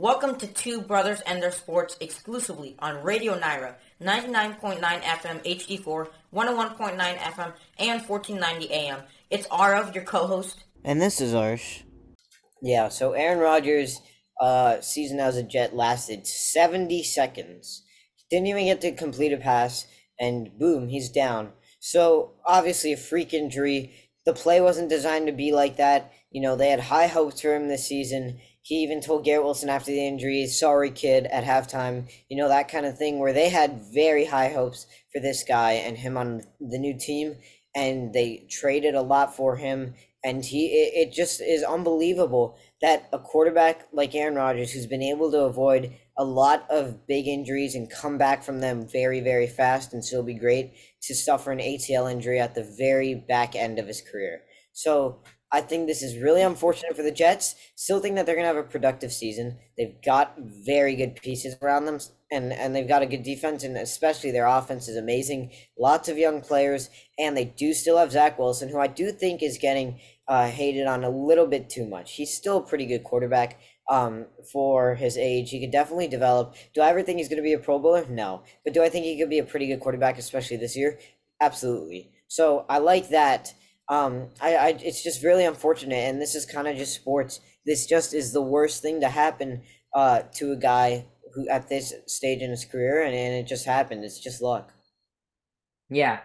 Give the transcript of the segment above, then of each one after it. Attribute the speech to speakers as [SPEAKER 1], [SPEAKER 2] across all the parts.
[SPEAKER 1] Welcome to Two Brothers and Their Sports exclusively on Radio Nyra, 99.9 FM HD4, 101.9 FM, and 1490 AM. It's Aarav, your co-host.
[SPEAKER 2] And this is Arsh.
[SPEAKER 3] Yeah, so Aaron Rodgers' uh, season as a Jet lasted 70 seconds. Didn't even get to complete a pass, and boom, he's down. So obviously a freak injury. The play wasn't designed to be like that. You know, they had high hopes for him this season. He even told Garrett Wilson after the injury, sorry, kid, at halftime. You know, that kind of thing where they had very high hopes for this guy and him on the new team. And they traded a lot for him. And he, it, it just is unbelievable that a quarterback like Aaron Rodgers, who's been able to avoid a lot of big injuries and come back from them very, very fast and still be great, to suffer an ACL injury at the very back end of his career. So I think this is really unfortunate for the Jets. Still think that they're going to have a productive season. They've got very good pieces around them, and, and they've got a good defense, and especially their offense is amazing. Lots of young players, and they do still have Zach Wilson, who I do think is getting uh, hated on a little bit too much. He's still a pretty good quarterback um, for his age. He could definitely develop. Do I ever think he's going to be a Pro Bowler? No. But do I think he could be a pretty good quarterback, especially this year? Absolutely. So I like that. Um, I, I, it's just really unfortunate, and this is kind of just sports. This just is the worst thing to happen uh, to a guy who at this stage in his career, and, and it just happened. It's just luck.
[SPEAKER 4] Yeah,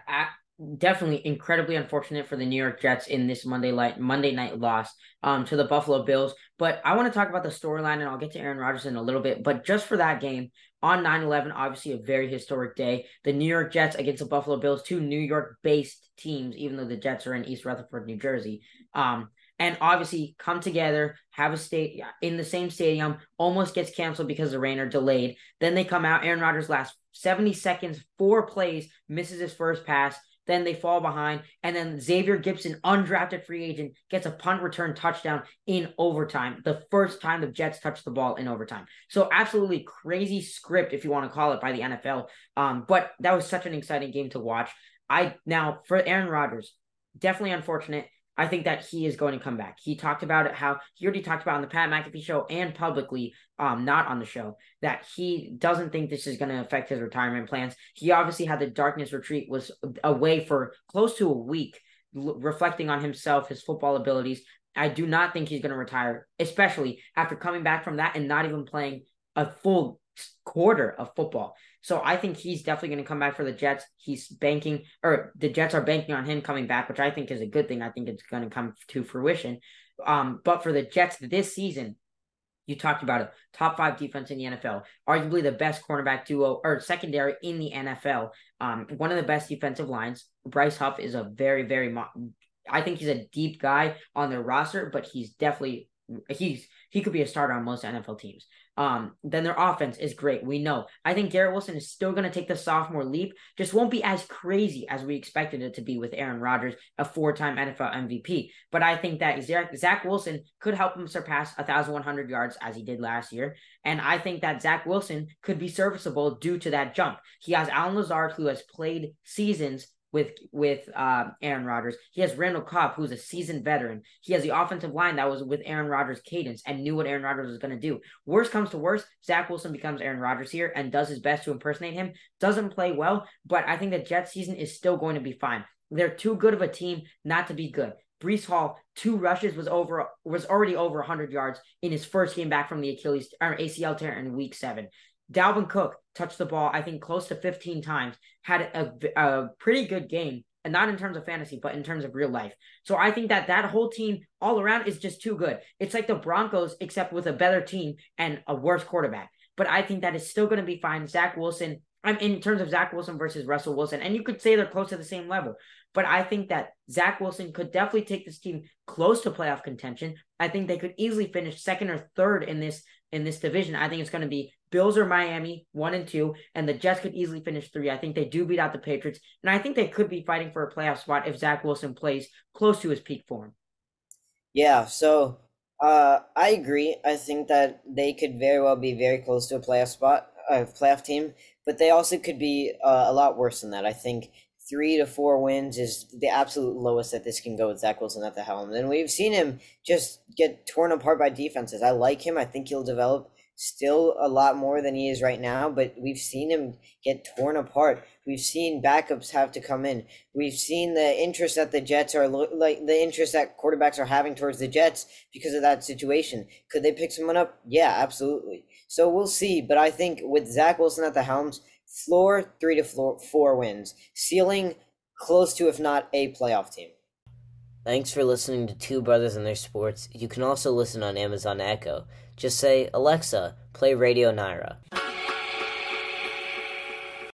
[SPEAKER 4] definitely incredibly unfortunate for the New York Jets in this Monday night Monday night loss um to the Buffalo Bills. But I want to talk about the storyline and I'll get to Aaron Rodgers in a little bit. But just for that game on 9-11, obviously a very historic day. The New York Jets against the Buffalo Bills, two New York based teams, even though the Jets are in East Rutherford, New Jersey. Um and obviously come together, have a state in the same stadium, almost gets canceled because the rain or delayed. Then they come out. Aaron Rodgers last 70 seconds, four plays, misses his first pass. Then they fall behind. And then Xavier Gipson, undrafted free agent, gets a punt return touchdown in overtime. The first time the Jets touched the ball in overtime. So absolutely crazy script, if you want to call it, by the NFL. Um, but that was such an exciting game to watch. I now for Aaron Rodgers, definitely unfortunate. I think that he is going to come back. He talked about it how he already talked about on the Pat McAfee show and publicly, um, not on the show, that he doesn't think this is going to affect his retirement plans. He obviously had the darkness retreat, was away for close to a week, l- reflecting on himself, his football abilities. I do not think he's going to retire, especially after coming back from that and not even playing a full quarter of football. So I think he's definitely going to come back for the Jets. He's banking, or the Jets are banking on him coming back, which I think is a good thing. I think it's going to come to fruition. Um, but for the Jets this season, you talked about it. Top five defense in the NFL, arguably the best cornerback duo or secondary in the NFL. Um, one of the best defensive lines. Bryce Huff is a very, very. Mo- I think he's a deep guy on their roster, but he's definitely he's he could be a starter on most NFL teams. Um, then their offense is great. We know. I think Garrett Wilson is still going to take the sophomore leap. Just won't be as crazy as we expected it to be with Aaron Rodgers, a four-time NFL MVP. But I think that Zach, Wilson could help him surpass 1,100 yards as he did last year. And I think that Zach Wilson could be serviceable due to that jump. He has Allen Lazard, who has played seasons with with uh, Aaron Rodgers. He has Randall Cobb, who's a seasoned veteran. He has the offensive line that was with Aaron Rodgers' cadence and knew what Aaron Rodgers was going to do. Worst comes to worst, Zach Wilson becomes Aaron Rodgers here and does his best to impersonate him. Doesn't play well, but I think the Jets season is still going to be fine. They're too good of a team not to be good. Breece Hall, two rushes was over was already over 100 yards in his first game back from the Achilles or ACL tear in week 7. Dalvin Cook touched the ball, I think, close to 15 times, had a, a pretty good game, and not in terms of fantasy, but in terms of real life. So I think that that whole team all around is just too good. It's like the Broncos, except with a better team and a worse quarterback. But I think that is still going to be fine. Zach Wilson, I'm in terms of Zach Wilson versus Russell Wilson, and you could say they're close to the same level. But I think that Zach Wilson could definitely take this team close to playoff contention. I think they could easily finish second or third in this in this division. I think it's going to be Bills or Miami, one and two, and the Jets could easily finish three. I think they do beat out the Patriots, and I think they could be fighting for a playoff spot if Zach Wilson plays close to his peak form.
[SPEAKER 3] Yeah, so uh, I agree. I think that they could very well be very close to a playoff spot, a playoff team, but they also could be uh, a lot worse than that. I think three to four wins is the absolute lowest that this can go with Zach Wilson at the helm. And we've seen him just get torn apart by defenses. I like him. I think he'll develop still a lot more than he is right now, but we've seen him get torn apart. We've seen backups have to come in. We've seen the interest that the Jets are like the interest that quarterbacks are having towards the Jets because of that situation. Could they pick someone up? Yeah, absolutely. So we'll see. But I think with Zach Wilson at the helms, floor three to floor four wins, ceiling close to if not a playoff team.
[SPEAKER 2] Thanks for listening to Two Brothers and Their Sports. You can also listen on Amazon Echo. Just say, Alexa, play Radio Nyra.